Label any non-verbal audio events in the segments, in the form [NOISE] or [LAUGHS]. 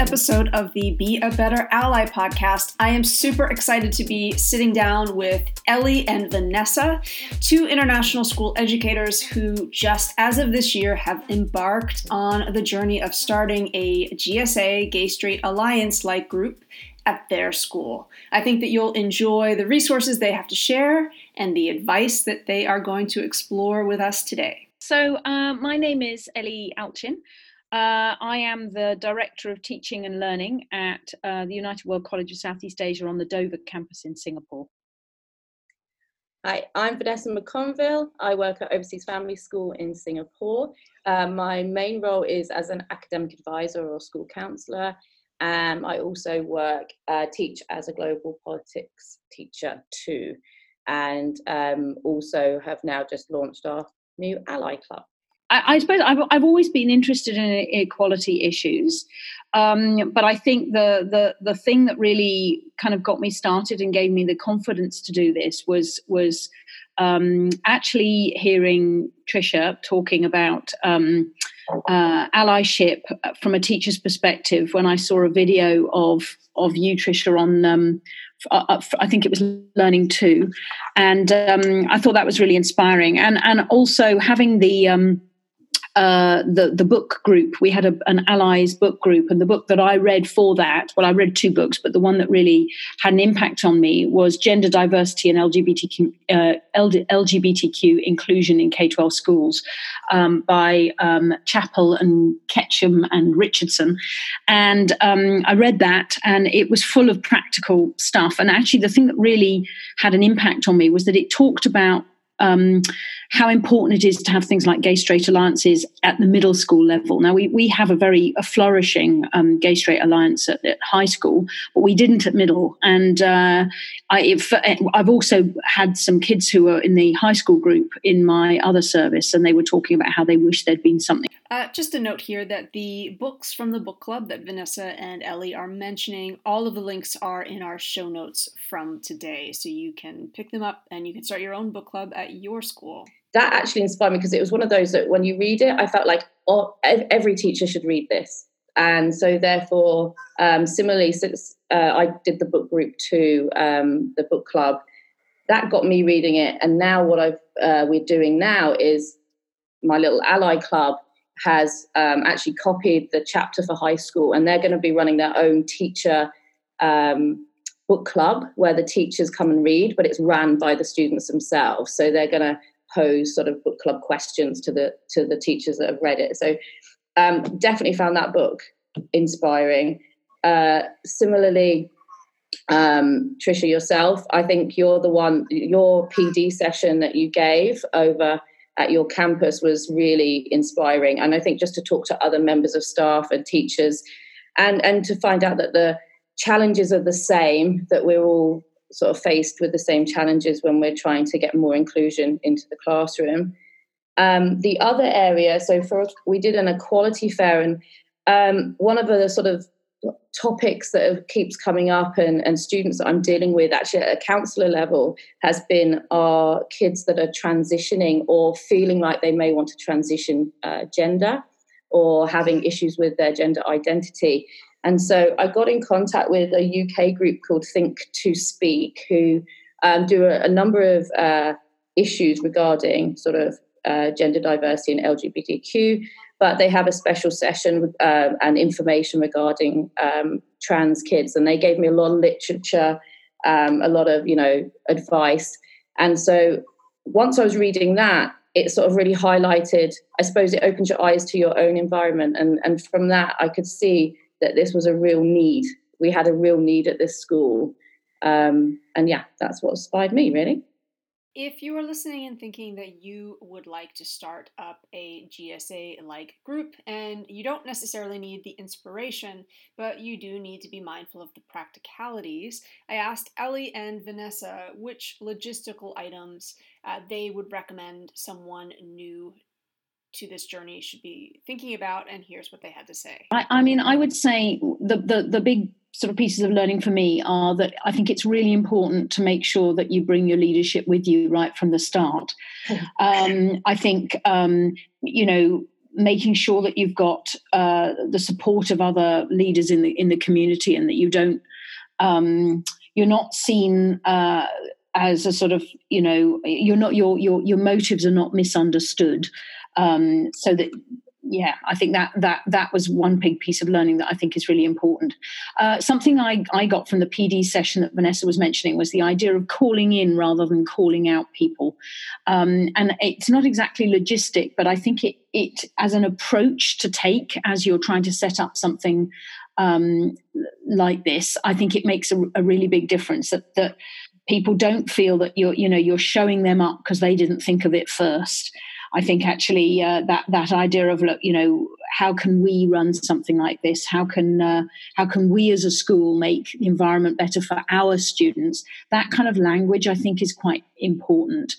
Episode of the Be a Better Ally podcast, I am super excited to be sitting down with Ellie and Vanessa, two international school educators who, just as of this year, have embarked on the journey of starting a GSA Gay Straight Alliance like group at their school. I think that you'll enjoy the resources they have to share and the advice that they are going to explore with us today. So, uh, my name is Ellie Alchin. Uh, I am the Director of Teaching and Learning at uh, the United World College of Southeast Asia on the Dover campus in Singapore. Hi, I'm Vanessa McConville. I work at Overseas Family School in Singapore. Uh, my main role is as an academic advisor or school counsellor. Um, I also work, uh, teach as a global politics teacher too, and um, also have now just launched our new Ally Club. I, I suppose I've, I've always been interested in equality issues, um, but I think the, the the thing that really kind of got me started and gave me the confidence to do this was was um, actually hearing Trisha talking about um, uh, allyship from a teacher's perspective when I saw a video of of you, Trisha, on um, uh, I think it was Learning2, and um, I thought that was really inspiring, and and also having the um, uh, the the book group. We had a, an allies book group, and the book that I read for that. Well, I read two books, but the one that really had an impact on me was Gender Diversity and LGBTQ uh, LGBTQ Inclusion in K twelve Schools um, by um, and Ketchum and Richardson, and um, I read that, and it was full of practical stuff. And actually, the thing that really had an impact on me was that it talked about um, how important it is to have things like gay straight alliances at the middle school level. Now we we have a very a flourishing um, gay straight alliance at, at, high school, but we didn't at middle. And uh, I if, I've also had some kids who were in the high school group in my other service, and they were talking about how they wish there'd been something. Uh, just a note here that the books from the book club that Vanessa and Ellie are mentioning, all of the links are in our show notes from today, so you can pick them up and you can start your own book club at your school that actually inspired me because it was one of those that when you read it, I felt like oh, every teacher should read this. And so, therefore, um, similarly, since uh, I did the book group to um, the book club, that got me reading it. And now, what I've, uh, we're doing now is my little ally club has um, actually copied the chapter for high school, and they're going to be running their own teacher um, book club where the teachers come and read, but it's ran by the students themselves. So they're going to pose sort of book club questions to the to the teachers that have read it. So um, definitely found that book inspiring. Uh, similarly, um, Trisha yourself, I think you're the one. Your PD session that you gave over at your campus was really inspiring, and I think just to talk to other members of staff and teachers, and and to find out that the challenges are the same, that we're all sort of faced with the same challenges when we're trying to get more inclusion into the classroom. Um, the other area, so for we did an equality fair, and um, one of the sort of topics that keeps coming up and, and students that I'm dealing with actually at a counsellor level has been our kids that are transitioning or feeling like they may want to transition uh, gender or having issues with their gender identity. And so I got in contact with a UK group called Think to Speak, who um, do a, a, number of uh, issues regarding sort of uh, gender diversity and LGBTQ, but they have a special session with, uh, and information regarding um, trans kids. And they gave me a lot of literature, um, a lot of, you know, advice. And so once I was reading that, it sort of really highlighted, I suppose it opens your eyes to your own environment. And, and from that, I could see that this was a real need. We had a real need at this school. Um, and yeah, that's what inspired me, really. If you are listening and thinking that you would like to start up a GSA like group, and you don't necessarily need the inspiration, but you do need to be mindful of the practicalities, I asked Ellie and Vanessa which logistical items uh, they would recommend someone new to this journey should be thinking about and here's what they had to say. I, I mean i would say the, the the big sort of pieces of learning for me are that i think it's really important to make sure that you bring your leadership with you right from the start. [LAUGHS] Um, i think um, you know making sure that you've got uh, the support of other leaders in the in the community and that you don't um, you're not seen uh, as a sort of you know you're not your your your motives are not misunderstood um, so that yeah, I think that that that was one big piece of learning that I think is really important. Uh, something I, I got from the PD session that Vanessa was mentioning was the idea of calling in rather than calling out people, um, and it's not exactly logistic, but I think it it as an approach to take as you're trying to set up something um, like this. I think it makes a, a really big difference that that people don't feel that you're you know you're showing them up because they didn't think of it first I think actually uh, that that idea of look, you know, how can we run something like this? How can uh, how can we as a school make the environment better for our students? That kind of language, I think, is quite important.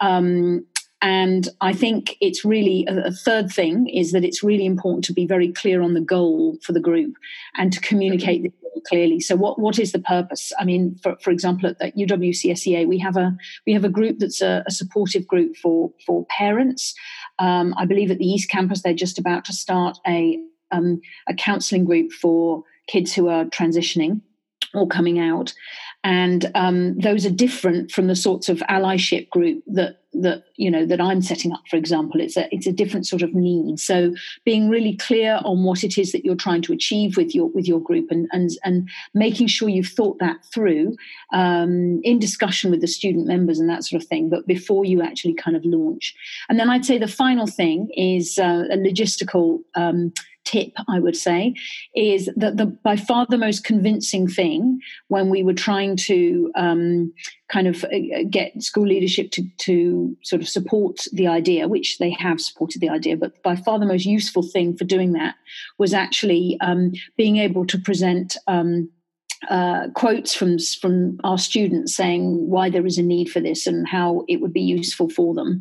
Um, and I think it's really a, third thing is that it's really important to be very clear on the goal for the group and to communicate this clearly. So, what what is the purpose? I mean, for, for example, at, at UWCSEA, we have a we have a group that's a, a supportive group for for parents. Um, I believe at the East Campus, they're just about to start a um, a counselling group for kids who are transitioning or coming out and um, those are different from the sorts of allyship group that that you know that I'm setting up. For example, it's a it's a different sort of need. So being really clear on what it is that you're trying to achieve with your with your group and and and making sure you've thought that through um, in discussion with the student members and that sort of thing. But before you actually kind of launch, and then I'd say the final thing is uh, a logistical. Um, tip, I would say, is that the by far the most convincing thing when we were trying to um, kind of uh, get school leadership to, to sort of support the idea, which they have supported the idea, but by far the most useful thing for doing that was actually um, being able to present. Um, uh, quotes from from our students saying why there is a need for this and how it would be useful for them,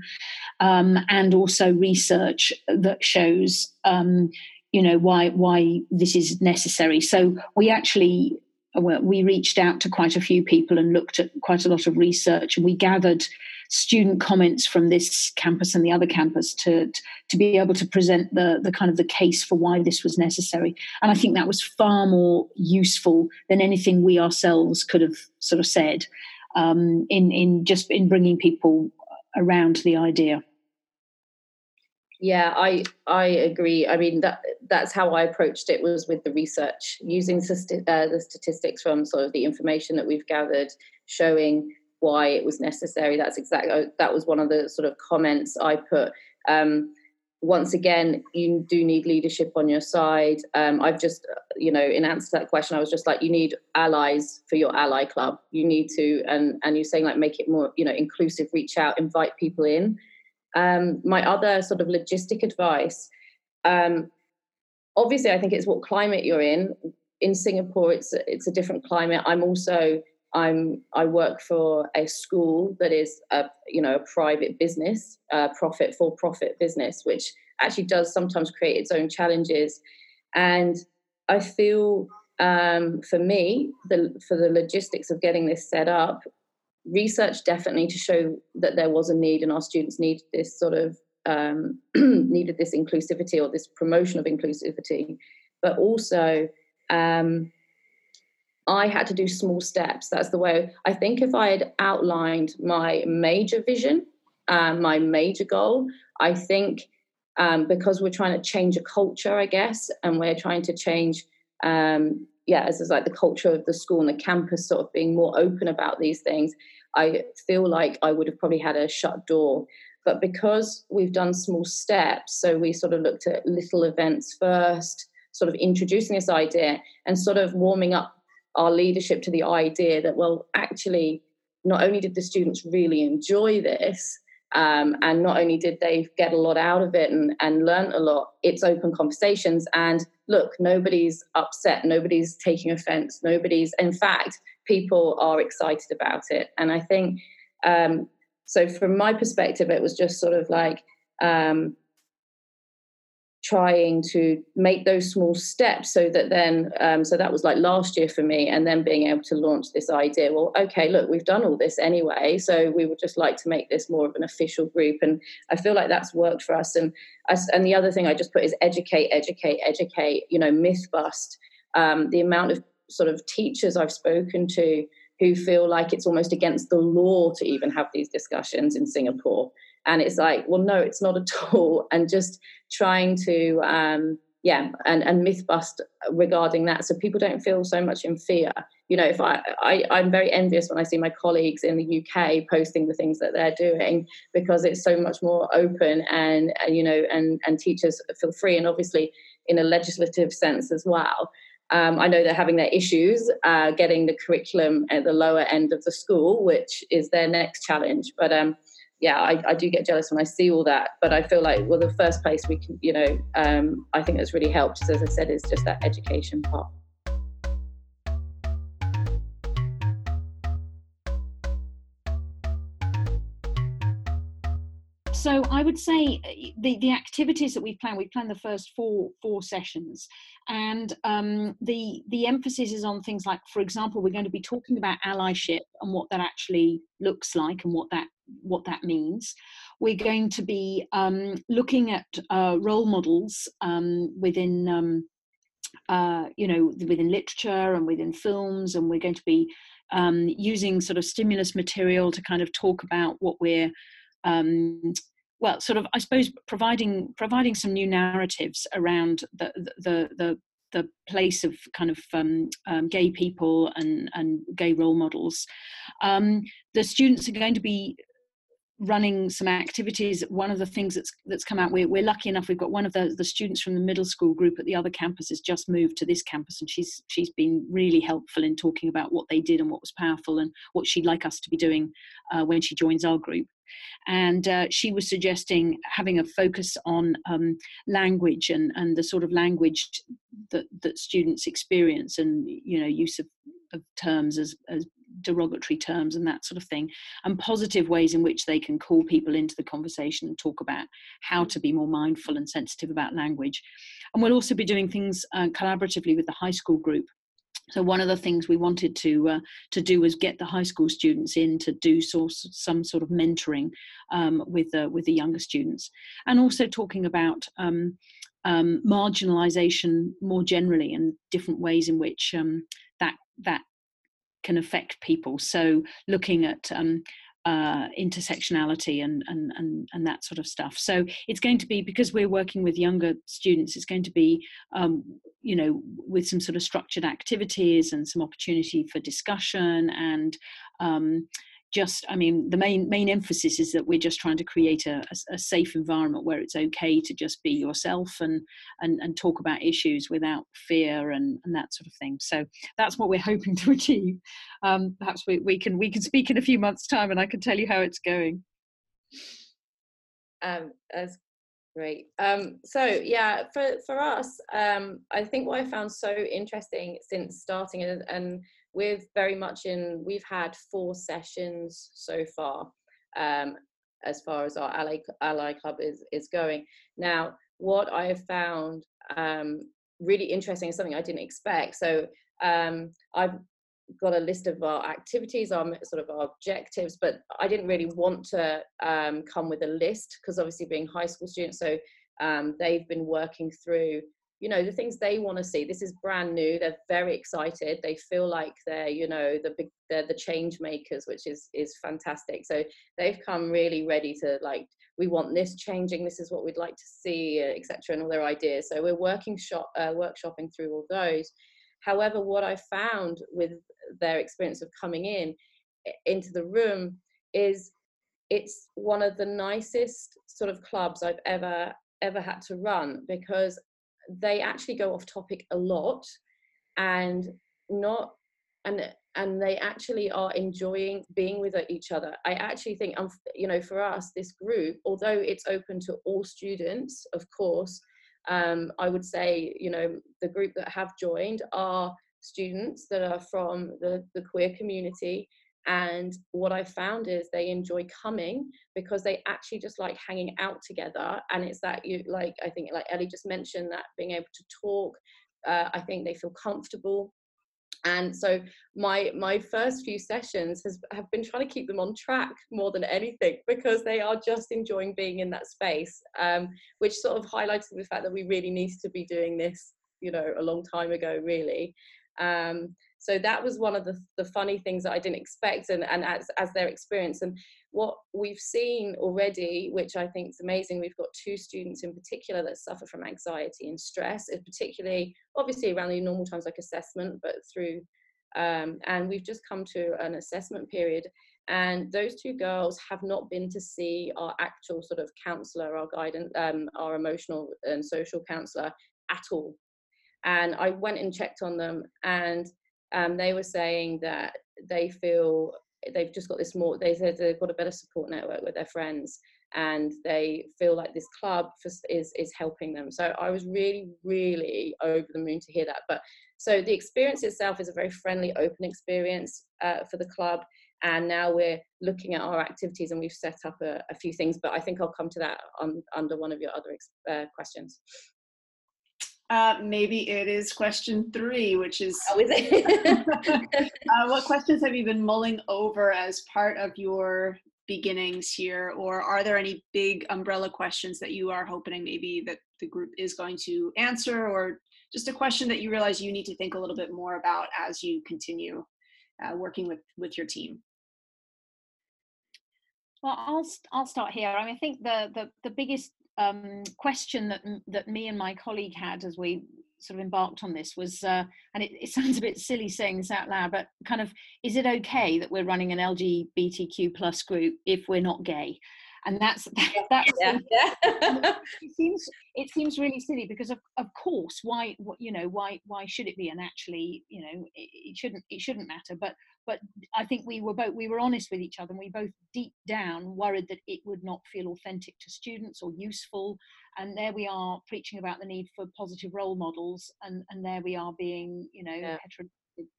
um, and also research that shows um, you know why why this is necessary so we actually we reached out to quite a few people and looked at quite a lot of research and we gathered student comments from this campus and the other campus to, to be able to present the, the kind of the case for why this was necessary. And I think that was far more useful than anything we ourselves could have sort of said um, in, in just in bringing people around the idea. Yeah, I I agree. I mean that that's how I approached it was with the research, using uh, the statistics from sort of the information that we've gathered, showing why it was necessary. That's exactly uh, that was one of the sort of comments I put. Um, once again, you do need leadership on your side. Um, I've just, uh, you know, in answer to that question, I was just like, you need allies for your ally club. You need to, and and you're saying like make it more, you know, inclusive. Reach out, invite people in. Um, my other sort of logistic advice, um, obviously, I think it's what climate you're in. In Singapore, it's it's a different climate. I'm also I'm I work for a school that is a you know a private business, a profit for profit business, which actually does sometimes create its own challenges. And I feel um, for me, the for the logistics of getting this set up, research definitely to show that there was a need and our students needed this sort of um, [CLEARS THROAT] needed this inclusivity or this promotion of inclusivity. But also um, i had to do small steps. That's the way i think if i had outlined my major vision um, my major goal i think um, because we're trying to change a culture i guess and we're trying to change um, yeah, as is like the culture of the school and the campus sort of being more open about these things, I feel like I would have probably had a shut door. But because we've done small steps, so we sort of looked at little events first, sort of introducing this idea and sort of warming up our leadership to the idea that, well, actually, not only did the students really enjoy this, um, and not only did they get a lot out of it and, and learn a lot, it's open conversations. And look, nobody's upset, nobody's taking offense, nobody's, in fact, people are excited about it. And I think, um, so from my perspective, it was just sort of like, um, trying to make those small steps so that then um, so that was like last year for me and then being able to launch this idea well okay look we've done all this anyway so we would just like to make this more of an official group and i feel like that's worked for us. And us, and the other thing i just put is educate educate educate you know myth bust. Um, the amount of sort of teachers i've spoken to who feel like it's almost against the law to even have these discussions in singapore and it's like well no it's not at all. [LAUGHS] And just trying to um, yeah and and myth bust regarding that. So people don't feel so much in fear. You know if I, I i'm very envious when i see my colleagues in the uk posting the things that they're doing because it's so much more open and, you know and and teachers feel free and obviously in a legislative sense as well. Um, I know they're having their issues uh, getting the curriculum at the lower end of the school, which is their next challenge. But um, yeah, I, I, do get jealous when I see all that. But I feel like, well, the first place we can, you know, um, I think that's really helped, as I said, is just that education part. So I would say uh, the, the activities that we've planned, we planned the first four four sessions, and um, the the emphasis is on things like, for example, we're going to be talking about allyship and what that actually looks like and what that what that means. We're going to be um, looking at uh, role models um, within. Um, uh, you know, within literature and within films, and we're going to be um, using sort of stimulus material to kind of talk about what we're um, well, sort of, I suppose, providing providing some new narratives around the the the, the place of kind of um, um, gay people and and gay role models. Um, the students are going to be running some activities one of the things that's that's come out we're, we're lucky enough we've got one of the, the students from the middle school group at the other campus has just moved to this campus and she's she's been really helpful in talking about what they did and what was powerful and what she'd like us to be doing uh, when she joins our group. And uh, she was suggesting having a focus on um, language and, and the sort of language that, that students experience and you know use of, of terms as, as derogatory terms and that sort of thing and positive ways in which they can call people into the conversation and talk about how to be more mindful and sensitive about language. And we'll also be doing things uh, collaboratively with the high school group. So one of the things we wanted to uh, to do was get the high school students in to do so, some sort of mentoring um, with with the younger students, and also talking about um, um, marginalisation more generally and different ways in which um, that that can affect people. So looking at um, uh, intersectionality and, and, and, and that sort of stuff. So it's going to be, because we're working with younger students, it's going to be, um, you know, with some sort of structured activities and some opportunity for discussion and um, just i mean the main main emphasis is that we're just trying to create a, a, safe environment where it's okay to just be yourself and and, and talk about issues without fear and, and that sort of thing. So that's what we're hoping to [LAUGHS] achieve. Um, perhaps we, we can we can speak in a few months time and i can tell you how it's going. Um, that's great. Um, so yeah for for us um, i think what i found so interesting since starting and, and we're very much in we've had four sessions so far um, as far as our ally, ally club is is going. Now what i have found um, really interesting is something i didn't expect. So um, i've got a list of our activities our sort of our objectives but i didn't really want to um, come with a list because obviously being high school students so um, they've been working through you know the things they want to see this is brand new they're very excited they feel like they're you know the big they're the change makers which is is fantastic. So they've come really ready to like we want this changing this is what we'd like to see etc and all their ideas. So we're working shop uh, workshopping through all those. However what i found with their experience of coming in into the room is it's one of the nicest sort of clubs i've ever ever had to run because they actually go off topic a lot and not and and they actually are enjoying being with each other. I actually think um, you know for us this group although it's open to all students of course um, i would say you know the group that have joined are students that are from the, the queer community and what i found is they enjoy coming because they actually just like hanging out together. And it's that you like i think like ellie just mentioned that being able to talk uh, i think they feel comfortable. And so my my first few sessions has have been trying to keep them on track more than anything because they are just enjoying being in that space um, which sort of highlights the fact that we really need to be doing this you know a long time ago really. Um, so that was one of the, the funny things that I didn't expect and, and as, as their experience. And what we've seen already, which I think is amazing, we've got two students in particular that suffer from anxiety and stress, particularly obviously around the normal times like assessment, but through um, and we've just come to an assessment period and those two girls have not been to see our actual sort of counselor our guidance um, our emotional and social counselor at all and i went and checked on them and um, they were saying that they feel they've just got this more they said they've got a better support network with their friends and they feel like this club is is helping them. So i was really really over the moon to hear that. But so the experience itself is a very friendly open experience uh, for the club and now we're looking at our activities and we've set up a, a few things but i think i'll come to that on, under one of your other uh, questions uh, maybe it is question three, which is, oh, is it? [LAUGHS] uh, what [LAUGHS] questions have you been mulling over as part of your beginnings here, or are there any big umbrella questions that you are hoping maybe that the group is going to answer, or just a question that you realize you need to think a little bit more about as you continue uh, working with with your team? Well, I'll I'll start here. I mean, I think the the the biggest um, question that that me and my colleague had as we sort of embarked on this was, uh, and it, it, [LAUGHS] sounds a bit silly saying this out loud, but kind of, is it okay that we're running an LGBTQ plus group if we're not gay? and that's [LAUGHS] that, that's yeah, [LAUGHS] yeah. it seems it seems really silly because of, of course why you know why why should it be and actually you know it, it, shouldn't it shouldn't matter but but i think we were both we were honest with each other and we both deep down worried that it would not feel authentic to students or useful and there we are preaching about the need for positive role models and and there we are being you know yeah.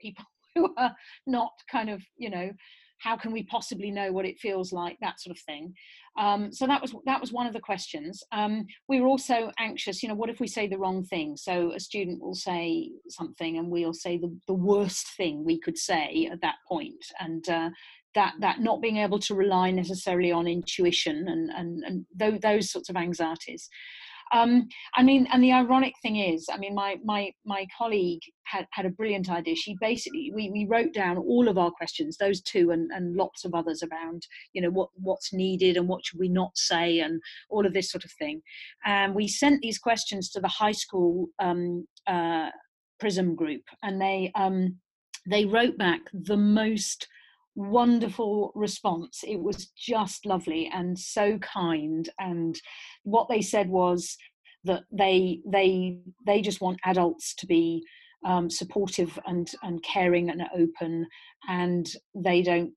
people [LAUGHS] who are not kind of you know how can we possibly know what it feels like that sort of thing. Um, so that was that was one of the questions. Um, we were also anxious you know what if we say the wrong thing? So a student will say something and we'll say the, the worst thing we could say at that point. And uh, that that not being able to rely necessarily on intuition and and, and those, those sorts of anxieties um, I mean, and the ironic thing is, I mean, my my my colleague had had a brilliant idea. She basically we we wrote down all of our questions, those two, and and lots of others around, you know, what what's needed and what should we not say, and all of this sort of thing. And we sent these questions to the high school um, uh, Prism group, and they um, they wrote back the most wonderful response. It was just lovely and so kind. And what they said was that they they they just want adults to be um, supportive and and caring and open, and they don't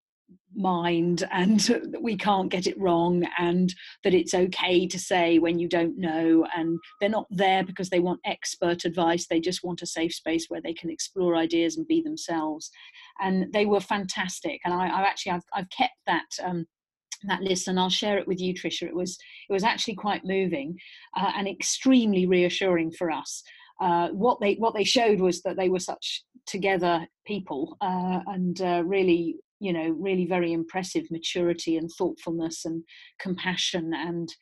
mind and [LAUGHS] we can't get it wrong and that it's okay to say when you don't know and they're not there because they want expert advice they just want a safe space where they can explore ideas and be themselves. And they were fantastic and I, have actually I've, I've kept that um, that list and I'll share it with you Tricia. It was it was actually quite moving uh, and extremely reassuring for us. Uh, what they what they showed was that they were such together people uh, and uh, really you know really very impressive maturity and thoughtfulness and compassion and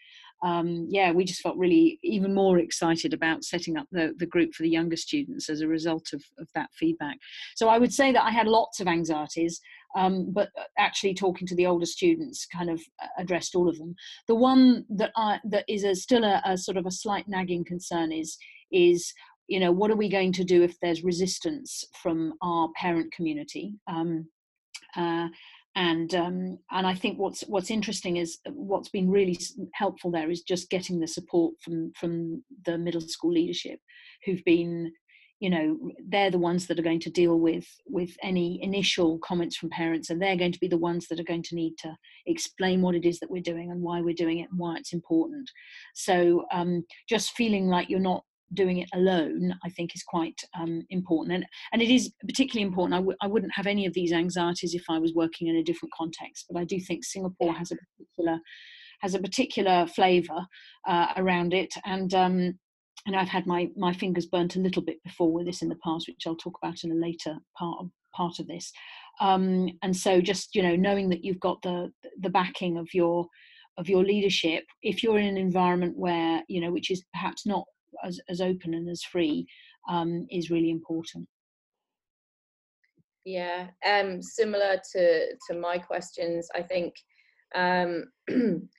um, yeah we just felt really even more excited about setting up the, the group for the younger students as a result of, of that feedback. So i would say that i had lots of anxieties um, but actually talking to the older students kind of uh, addressed all of them. The one that I, that is a, still a, a sort of a slight nagging concern is is you know what are we going to do if there's resistance from our parent community? Um, uh, and um, and I think what's what's interesting is what's been really helpful there is just getting the support from from the middle school leadership, who've been, you know, they're the ones that are going to deal with with any initial comments from parents, and they're going to be the ones that are going to need to explain what it is that we're doing and why we're doing it and why it's important. So um, just feeling like you're not doing it alone, I think is quite um, important. And, and it is particularly important. I w- I wouldn't have any of these anxieties if I was working in a different context, but I do think Singapore has a particular has a particular flavour uh, around it. And um, and I've had my my fingers burnt a little bit before with this in the past, which I'll talk about in a later part of, part of this. Um, and so just you know knowing that you've got the the backing of your of your leadership if you're in an environment where you know which is perhaps not as, as open and as free um, is really important. Yeah um similar to to my questions i think um [CLEARS THROAT]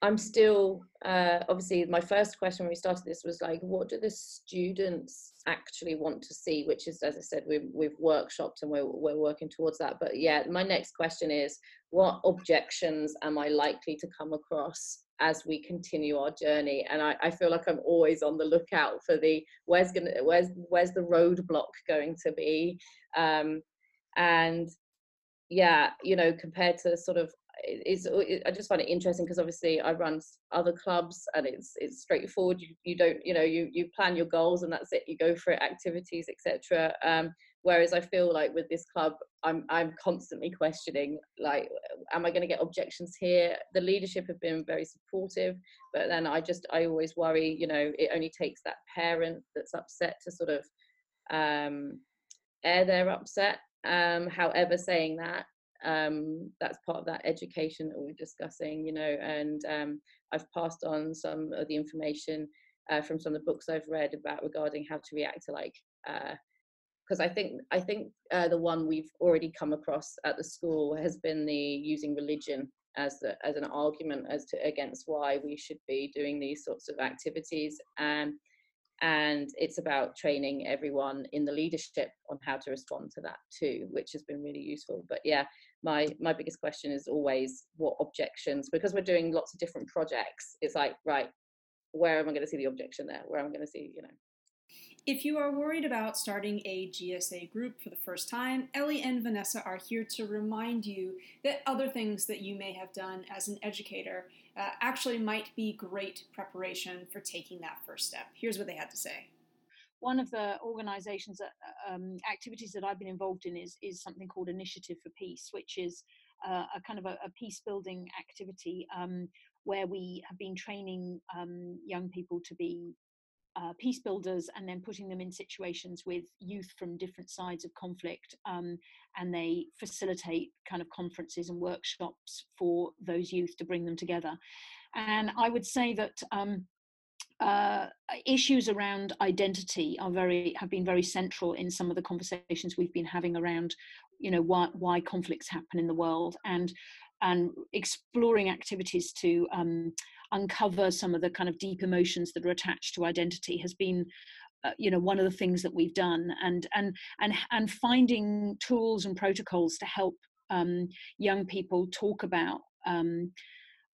I'm still uh, obviously my first question when we started this was like, what do the students actually want to see? Which is, as I said, we've we've workshopped and we're we're working towards that. But yeah, my next question is, what objections am I likely to come across as we continue our journey? And I, I feel like I'm always on the lookout for the where's gonna where's where's the roadblock going to be, um, and yeah, you know, compared to sort of it's it, I just find it interesting because obviously I run other clubs and it's it's straightforward. You, you don't you know you you plan your goals and that's it. You go for it, activities etc. Um, whereas I feel like with this club, I'm I'm constantly questioning like, am I going to get objections here? The leadership have been very supportive, but then I just I always worry. You know, it only takes that parent that's upset to sort of um, air their upset. Um, however, saying that, um, that's part of that education that we're discussing, you know, and um, I've passed on some of the information uh, from some of the books I've read about regarding how to react to like, because uh, I think I think uh, the one we've already come across at the school has been the using religion as the, as an argument as to against why we should be doing these sorts of activities and and it's about training everyone in the leadership on how to respond to that too which has been really useful but yeah my my biggest question is always what objections because we're doing lots of different projects it's like right where am i going to see the objection there where am i going to see you know if you are worried about starting a GSA group for the first time, Ellie and Vanessa are here to remind you that other things that you may have done as an educator uh, actually might be great preparation for taking that first step. Here's what they had to say. One of the organisations that uh, um, activities that I've been involved in is is something called Initiative for Peace, which is uh, a kind of a, a peace building activity um, where we have been training um, young people to be uh, peace builders and then putting them in situations with youth from different sides of conflict um, and they facilitate kind of conferences and workshops for those youth to bring them together. And i would say that um, uh, issues around identity are very have been very central in some of the conversations we've been having around you know why why conflicts happen in the world and and exploring activities to um, uncover some of the kind of deep emotions that are attached to identity has been uh, you know one of the things that we've done and and and and finding tools and protocols to help um, young people talk about um,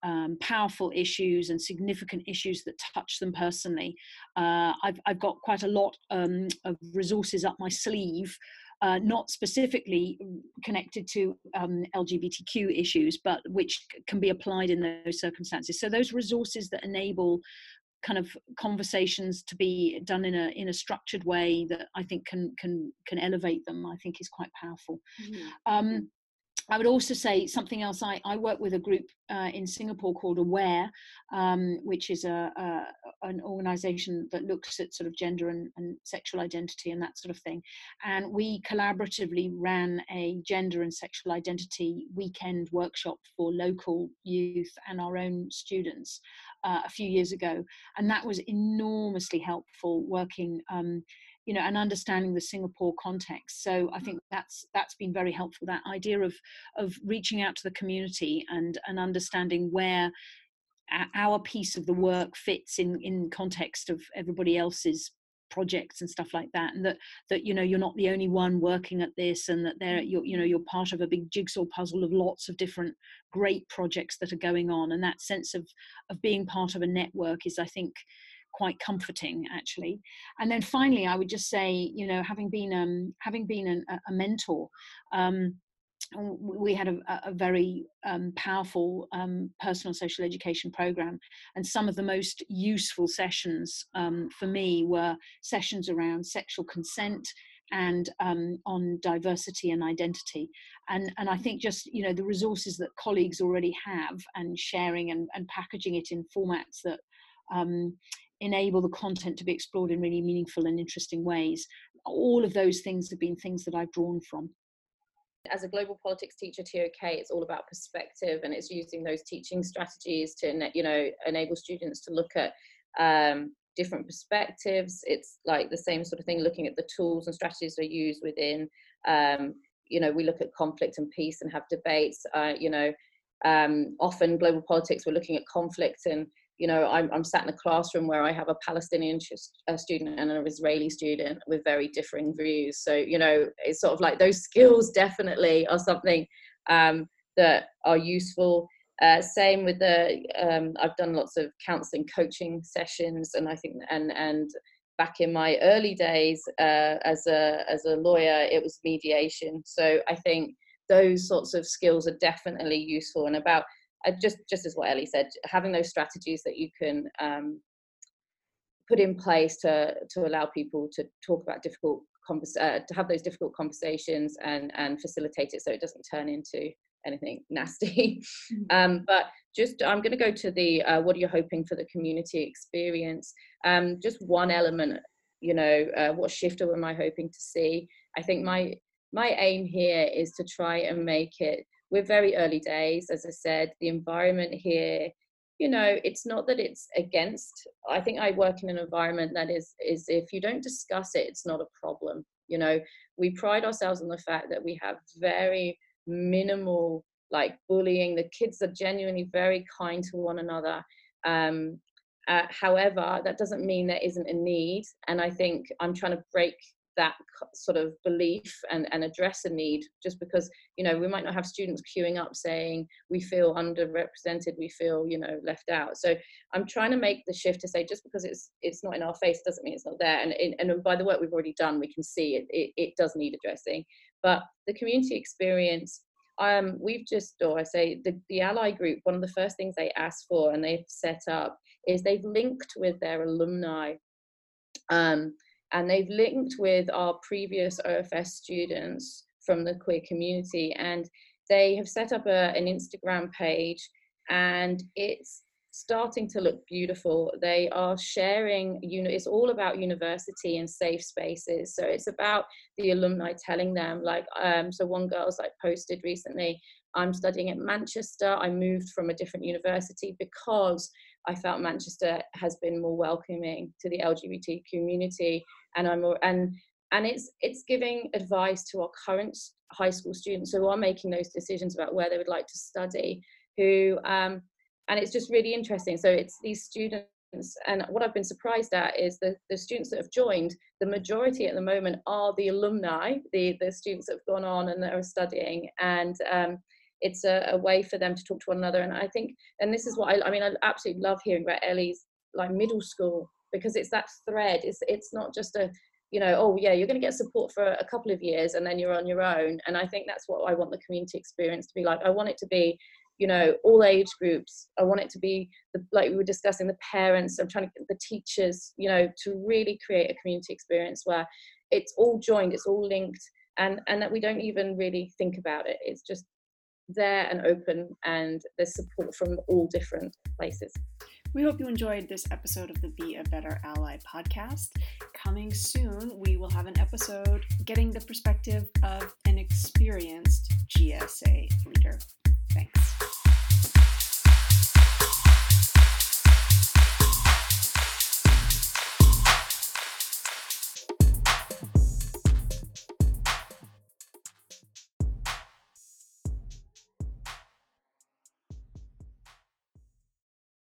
um, powerful issues and significant issues that touch them personally. Uh, I've, I've got quite a lot um, of resources up my sleeve uh, not specifically connected to um, LGBTQ issues, but which can be applied in those circumstances. So those resources that enable kind of conversations to be done in a in a structured way that I think can can can elevate them. I think is quite powerful. Mm-hmm. Um, I would also say something else. I, I work with a group uh, in Singapore called Aware, um, which is a, a, an organization that looks at sort of gender and, and, sexual identity and that sort of thing. And we collaboratively ran a gender and sexual identity weekend workshop for local youth and our own students uh, a few years ago. And that was enormously helpful working. Um, you know and understanding the singapore context. So i think that's that's been very helpful that idea of of reaching out to the community and and understanding where our piece of the work fits in in context of everybody else's projects and stuff like that and that that you know you're not the only one working at this and that they're you're you know you're part of a big jigsaw puzzle of lots of different great projects that are going on and that sense of of being part of a network is i think quite comforting actually and then finally i would just say you know having been um having been an, a mentor um we had a, a very um, powerful um, personal social education program, and some of the most useful sessions um, for me were sessions around sexual consent and um, on diversity and identity. And and I think just you know the resources that colleagues already have and sharing and, and packaging it in formats that um, enable the content to be explored in really meaningful and interesting ways. All of those things have been things that I've drawn from as a global politics teacher TOK it's all about perspective and it's using those teaching strategies to you know enable students to look at um, different perspectives it's like the same sort of thing looking at the tools and strategies are used within um, you know we look at conflict and peace and have debates uh, you know um, often global politics we're looking at conflict and you know I'm, I'm sat in a classroom where i have a palestinian student and an israeli student with very differing views. So you know it's sort of like those [LAUGHS] skills definitely are something um, that are useful. Uh, same with the um, i've done lots of counseling coaching sessions and i think and and back in my early days uh, as a as a lawyer it was mediation. So i think those sorts of skills are definitely useful and about uh, just just as what Ellie said, having those strategies that you can um, put in place to to allow people to talk about difficult uh, to have those difficult conversations and and facilitate it so it doesn't turn into anything nasty. Mm-hmm. [LAUGHS] um, but just I'm going to go to the uh, what are you hoping for the community experience? Um, just one element, you know, uh, what shift am I hoping to see? I think my my aim here is to try and make it we're very early days as i said the environment here you know it's not that it's against i think i work in an environment that is is if you don't discuss it it's not a problem you know? We pride ourselves on the fact that we have very minimal like bullying the kids are genuinely very kind to one another um, uh, however that doesn't mean there isn't a need and i think i'm trying to break that sort of belief and, and address a need just because you know we might not have students queuing up saying we feel underrepresented we feel you know left out. So i'm trying to make the shift to say just because it's it's not in our face doesn't mean it's not there. And and by the work we've already done we can see it it, it does need addressing. But the community experience um, we've just, or I say, the, the ally group, one of the first things they asked for and they've set up is they've linked with their alumni um, and they've linked with our previous OFS students from the queer community and they have set up a, an Instagram page and it's starting to look beautiful. They are sharing, you know, it's all about university and safe spaces. So it's about the alumni telling them, like, um, so one girl's like posted recently, I'm studying at Manchester. I moved from a different university because I felt Manchester has been more welcoming to the LGBT community, and I'm and and it's it's giving advice to our current high school students who are making those decisions about where they would like to study. Who um, and it's just really interesting. So it's these students. And what I've been surprised at is the, the students that have joined, the majority at the moment are the alumni, the, the students that have gone on and are studying. And um, it's a, a, way for them to talk to one another. And I think, and this is what I, I mean, I absolutely love hearing about Ellie's like middle school because it's that thread. It's it's not just a, you know, oh yeah, you're going to get support for a couple of years and then you're on your own. And I think that's what I want the community experience to be like. I want it to be, you know, all age groups. I want it to be the, like we were discussing, the parents. I'm trying to the teachers, you know, to really create a community experience where it's all joined, it's all linked, and and that we don't even really think about it. It's just there and open, and there's support from all different places. We hope you enjoyed this episode of the Be a Better Ally podcast. Coming soon, we will have an episode getting the perspective of an experienced GSA leader. Thanks.